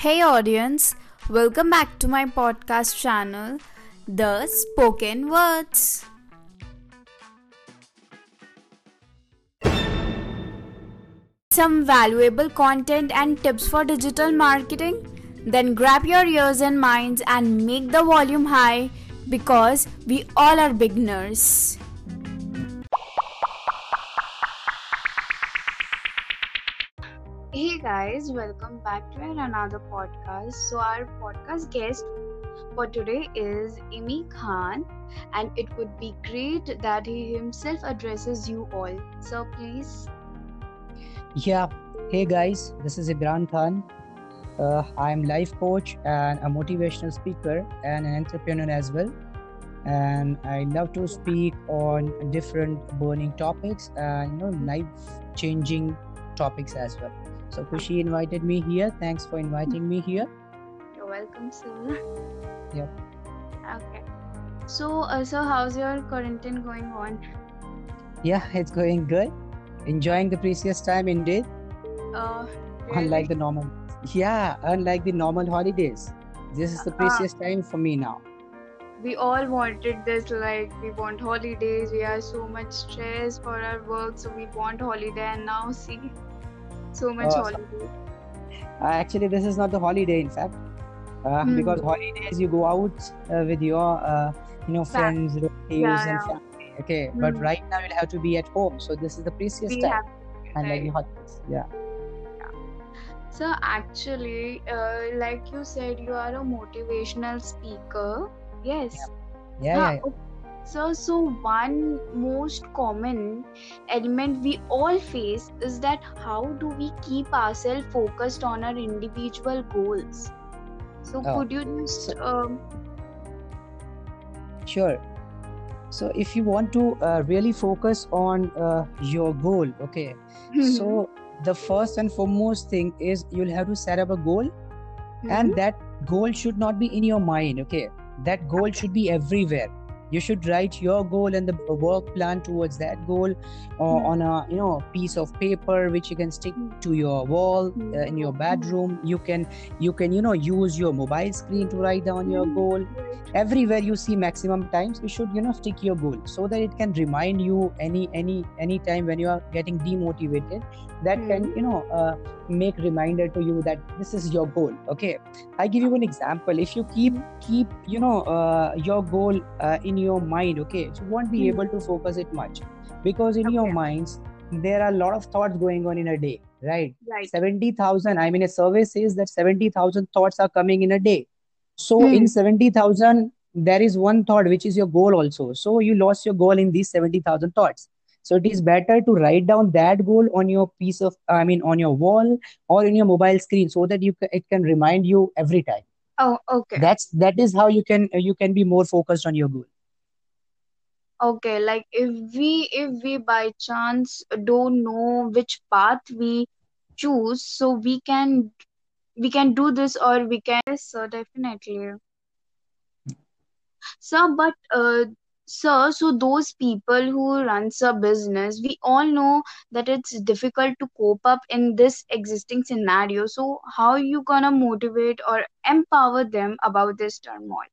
Hey, audience, welcome back to my podcast channel, The Spoken Words. Some valuable content and tips for digital marketing? Then grab your ears and minds and make the volume high because we all are beginners. Hey guys, welcome back to another podcast. So, our podcast guest for today is Imi Khan, and it would be great that he himself addresses you all. So, please. Yeah, hey guys, this is Imran Khan. Uh, I'm life coach and a motivational speaker and an entrepreneur as well. And I love to speak on different burning topics and you know life changing topics as well. So Kushi invited me here. Thanks for inviting me here. You're welcome, sir. Yep. Okay. So, uh, so how's your quarantine going on? Yeah, it's going good. Enjoying the precious time indeed. Uh, Unlike the normal. Yeah, unlike the normal holidays. This is the Ah. precious time for me now. we all wanted this like we want holidays we are so much stress for our work so we want holiday and now see so much Oh, holiday Uh, actually, this is not the holiday, in fact, uh, Hmm. because holidays you go out uh, with your, uh, you know, friends, relatives, Yeah, and family. Okay, but Hmm. right now you'll have to be at home, so this is the precious we time, and like right. holidays. Yeah. so actually uh, like you said you are a motivational speaker yes Yeah, yeah, yeah. okay. So, so one most common element we all face is that how do we keep ourselves focused on our individual goals? So, Oh, could you just so um, sure. So if you want to uh, really focus on uh, your goal, okay, mhm, so the first and foremost thing is you'll have to set up a goal, mhm, and that goal should not be in your mind, okay? That goal okay, should be everywhere. You should write your goal and the work plan towards that goal uh, mhm, on a you know piece of paper which you can stick mhm, to your wall uh, in your bedroom. You can you can you know use your mobile screen to write down your goal. Everywhere you see maximum times you should you know stick your goal so that it can remind you any any any time when you are getting demotivated that can you know uh, make reminder to you that this is your goal okay? I give you an example. If you keep keep you know uh, your goal uh, in your mind okay? You won't be mhm, able to focus it much because in your minds there are a lot of thoughts going on in a day right? Right. 70000 i mean a survey says that 70000 thoughts are coming in a day. So in Hmm. 70000 there is one thought which is your goal also. So you lost your goal in these 70000 thoughts. So it is better to write down that goal on your piece of i mean on your wall or in your mobile screen so that you ca- it can remind you every time. Oh, okay. that's that is how you can you can be more focused on your goal Okay, like if we if we by chance don't know which path we choose, so we can we can do this or we can so definitely. Sir, but uh, sir, so those people who runs a business, we all know that it's difficult to cope up in this existing scenario. So how you gonna motivate or empower them about this turmoil?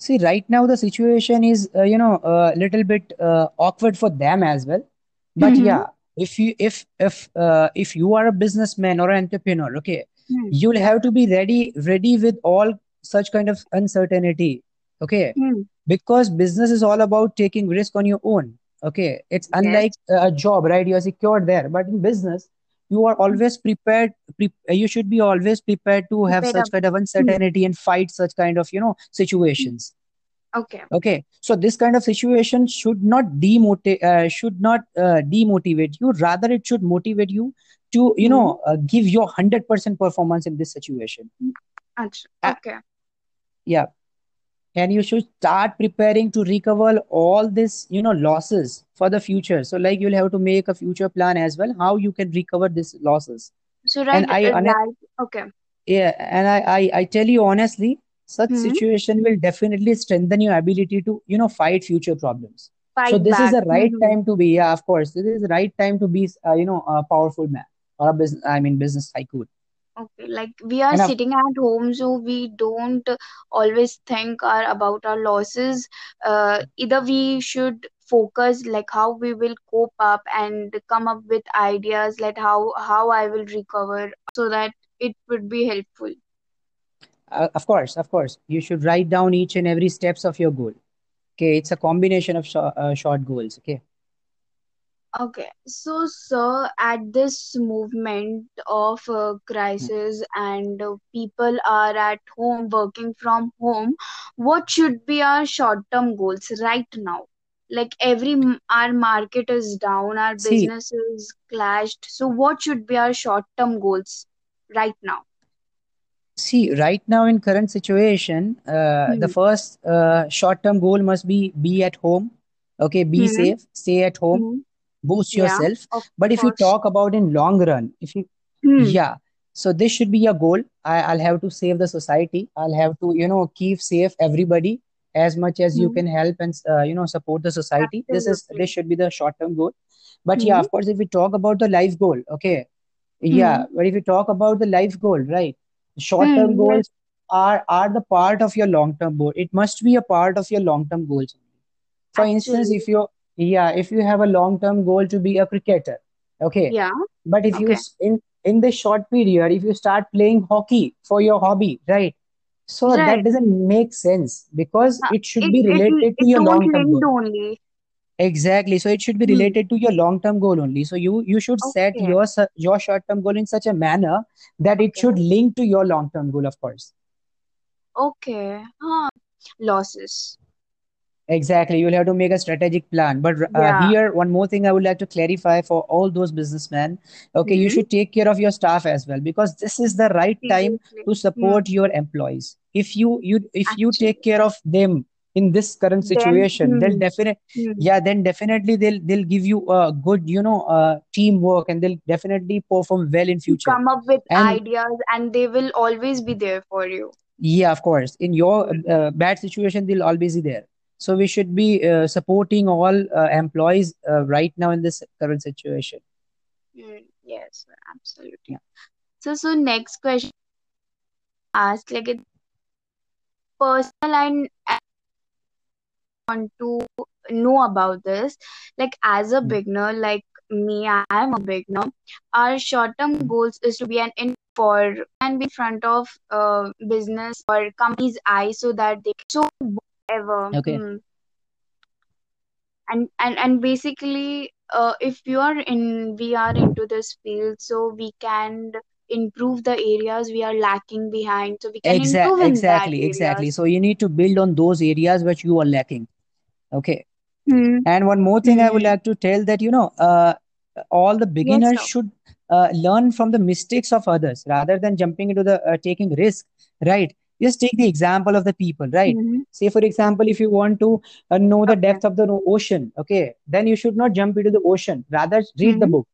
See right now the situation is uh, you know a little bit uh, awkward for them as well but Mm-hmm. yeah if you if if uh, if you are a businessman or an entrepreneur okay Hmm. you'll have to be ready ready with all such kind of uncertainty okay Hmm. because business is all about taking risk on your own okay it's Yes. unlike a job right you're secured there but in business you are always prepared pre- you should be always prepared to have Prepared such up. kind of uncertainty and fight such kind of you know situations Okay. okay so this kind of situation should not demotivate uh, should not uh, demotivate you rather it should motivate you to you Hmm. know uh, give your 100% performance in this situation uh, Okay. yeah and you should start preparing to recover all this you know losses for the future so like you'll have to make a future plan as well how you can recover these losses So and right, i uh, hone- right. Okay. yeah and I, I i tell you honestly such Hmm. situation will definitely strengthen your ability to you know fight future problems fight so this is the right Mm-hmm. time to be yeah of course this is the right time to be uh, you know a powerful man or a business i mean business tycoon Okay, like we are and of sitting at home, so we don't always think our, about our losses. Uh, either we should focus like how we will cope up and come up with ideas like how how I will recover so that it would be helpful. uh, of course of course you should write down each and every steps of your goal okay it's a combination of short, uh, short goals okay Okay, so sir, at this movement of uh, crisis and uh, people are at home working from home, what should be our short-term goals right now? Like every our market is down, our see business is clashed. So what should be our short-term goals right now? see right now in current situation uh, the Hmm. first uh, short term goal must be be at home okay be Hmm. safe stay at home Hmm. Boost yourself. of but if you talk about in long run if you Hmm. yeah. So this should be a goal. I, i'll have to save the society. I'll have to you know keep safe everybody as much as you Hmm. can help and uh, you know support the society. This is this should be the short term goal. But yeah Hmm. of course if we talk about the life goal okay. Yeah Hmm. but if you talk about the life goal right short term. Goals are are the part of your long term goal. It must be a part of your long term goals. For instance if you yeah if you have a long term goal to be a cricketer okay Yeah. but if you Okay. s- in in the short period if you start playing hockey for your hobby right so that doesn't make sense because Uh, it should it be it related to it your long term goal only. exactly so it should be Hmm. related to your long term goal only so you you should set your your short term goal in such a manner that it should link to your long term goal of course Okay. Huh. Losses. Exactly. You'll have to make a strategic plan. But uh, Yeah. here, one more thing I would like to clarify for all those businessmen. Okay, you Hmm. should take care of your staff as well because this is the right time to support your employees. If you you if you take care of them in this current Then. situation, they'll Hmm. definitely Hmm. yeah, then definitely they'll they'll give you a good, you know, uh, teamwork and they'll definitely perform well in future. Come up with And ideas, and they will always be there for you. yeah, of course. In your Hmm. uh, bad situation, they'll always be there. So we should be uh, supporting all uh, employees uh, right now in this current situation. Hmm. Yes, absolutely. Yeah. So so next question ask like it's personal and I want to know about this. Like as a Mm, beginner, like me, I am a beginner. Our short-term mm. goals is to be an in for and be front of uh, business or company's eye so that they can whatever. Okay. Hmm. And and and basically, uh, if you are in, we are into this field, so we can improve the areas we are lacking behind, so we can Exa improve in that exactly, exactly. So you need to build on those areas which you are lacking. Okay. Hmm. And one more thing I would Hmm. like to tell that, you know, uh, all the Yes, beginners sir. should uh, learn from the mistakes of others rather than jumping into the uh, taking risk, right? Just take the example of the people, right? hmm Say, for example, if you want to uh, know the Okay. depth of the ocean, okay, then you should not jump into the ocean. Rather, read the hmm book.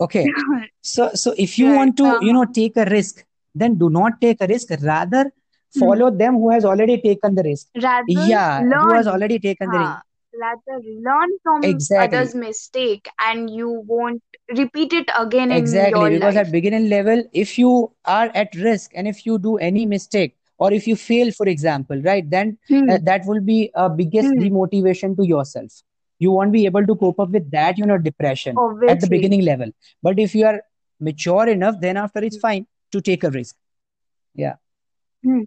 Okay. So, so if you want to, you know, Uh-huh. take a risk, then do not take a risk. Rather, follow them who has already taken the risk. Rather Yeah, who has already taken the risk. Rather learn from Exactly. others' mistake and you won't repeat it again in Exactly, because at beginning level, if you are at risk and if you do any mistake or if you fail, for example, right, then uh, Hmm. that will be a biggest Hmm. demotivation to yourself. You won't be able to cope up with that, you know, depression at the beginning level. But if you are mature enough, then after it's Hmm. fine to take a risk. Yeah. Hmm.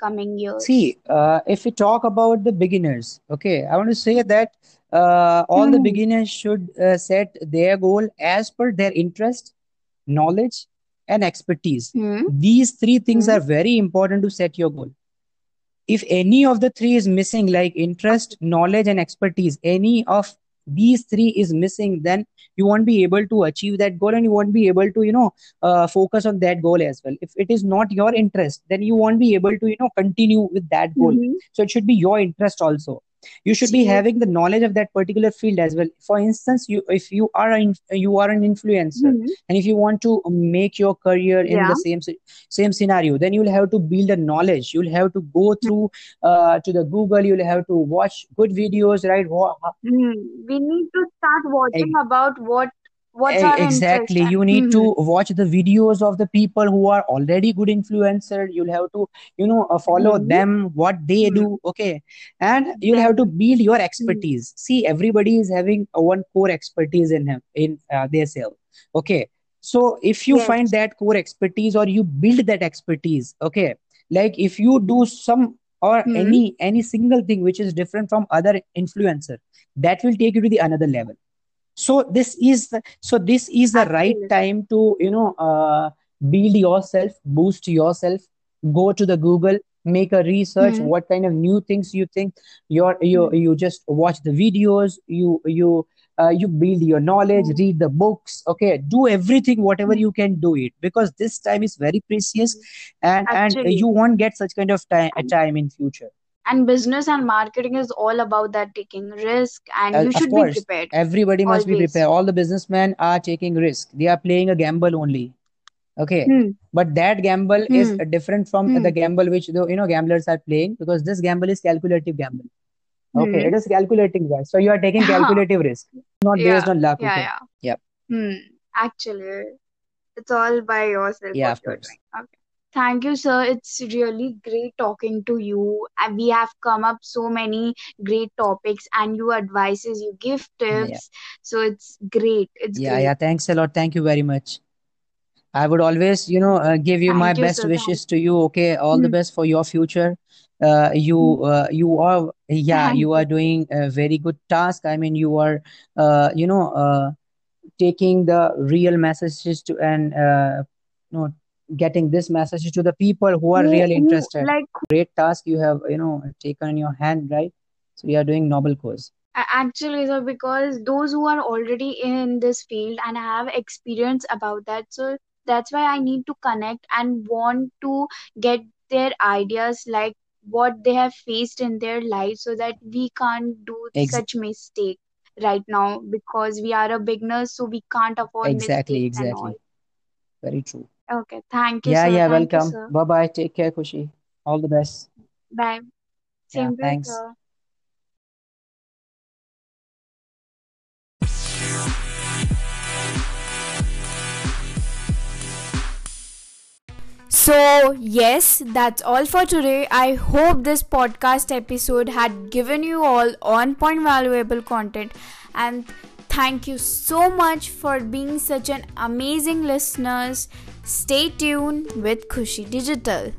Coming years. See, uh, if we talk about the beginners, okay, I want to say that uh, all the Hmm. beginners should uh, set their goal as per their interest, knowledge, and expertise. Hmm. These three things Hmm. are very important to set your goal. If any of the three is missing, like interest, knowledge, and expertise, any of these three is missing, then you won't be able to achieve that goal and you won't be able to, you know, uh, focus on that goal as well. If it is not your interest, then you won't be able to, you know, continue with that goal. hmm So it should be your interest also you should be having the knowledge of that particular field as well for instance you if you are an you are an influencer Hmm. and if you want to make your career in Yeah. the same same scenario then you'll have to build a knowledge you'll have to go through uh, to the google you'll have to watch good videos right Wha- Hmm. We need to start watching ex- about what what's exactly. you need Mhm. to watch the videos of the people who are already good influencer. You'll have to you know uh, follow Mhm. them what they Mhm. do okay? And you'll have to build your Mhm. expertise. See everybody is having one core expertise in him in uh, their self okay? So if you find that core expertise or you build that expertise okay? Like if you do some or any any single thing which is different from other influencer that will take you to the another level so this is the so this is the right time to you know uh, build yourself boost yourself go to the google make a research Hmm. what kind of new things you think you're you Hmm. you just watch the videos you you uh, you build your knowledge Hmm. read the books okay do everything whatever Hmm. you can do it because this time is very precious and and Actually. you won't get such kind of time And time in future and business and marketing is all about that taking risk and Uh, you should be prepared everybody must be prepared. All the businessmen are taking risk. They are playing a gamble only. Okay, Hmm. but that gamble is Hmm. uh, different from Hmm. the gamble which the you know gamblers are playing because this gamble is calculative gamble. Okay, Hmm. it is calculating risk. So you are taking calculative risk, not yeah. based on luck. Yeah. Okay, Yeah. yep, Hmm. Actually, it's all by yourself yeah, of course. Okay. Thank you, sir. It's really great talking to you. And we have come up so many great topics and you advices, you give Yeah, tips. So it's great. It's yeah, great. yeah. Thanks a lot. Thank you very much. I would always, you know, uh, give you my you, best sir. Thank wishes to you. Okay, all the Hmm. best for your future. Uh, you, Hmm. uh, you are, yeah, Thank you are doing a very good task. I mean, you are, uh, you know, uh, taking the real messages to and uh, you know, getting this message to the people who are really interested. like, Great task you have, you know, taken in your hand, right? So you are doing noble cause. Actually, so because those who are already in this field and have experience about that, so that's why I need to connect and want to get their ideas like what they have faced in their life so that we can't do Ex such mistake right now because we are a beginners, so we can't afford exactly, mistakes and all. exactly. Very true. Okay, thank you, Yeah, sir. yeah, Thank you, welcome. sir. Bye bye. Take care, Kushi. All the best. Bye. Yeah, Same to you, thanks. sir. So, yes, that's all for today. I hope this podcast episode had given you all on point valuable content. And thank you so much for being such an amazing listeners. Stay tuned with Kushi Digital.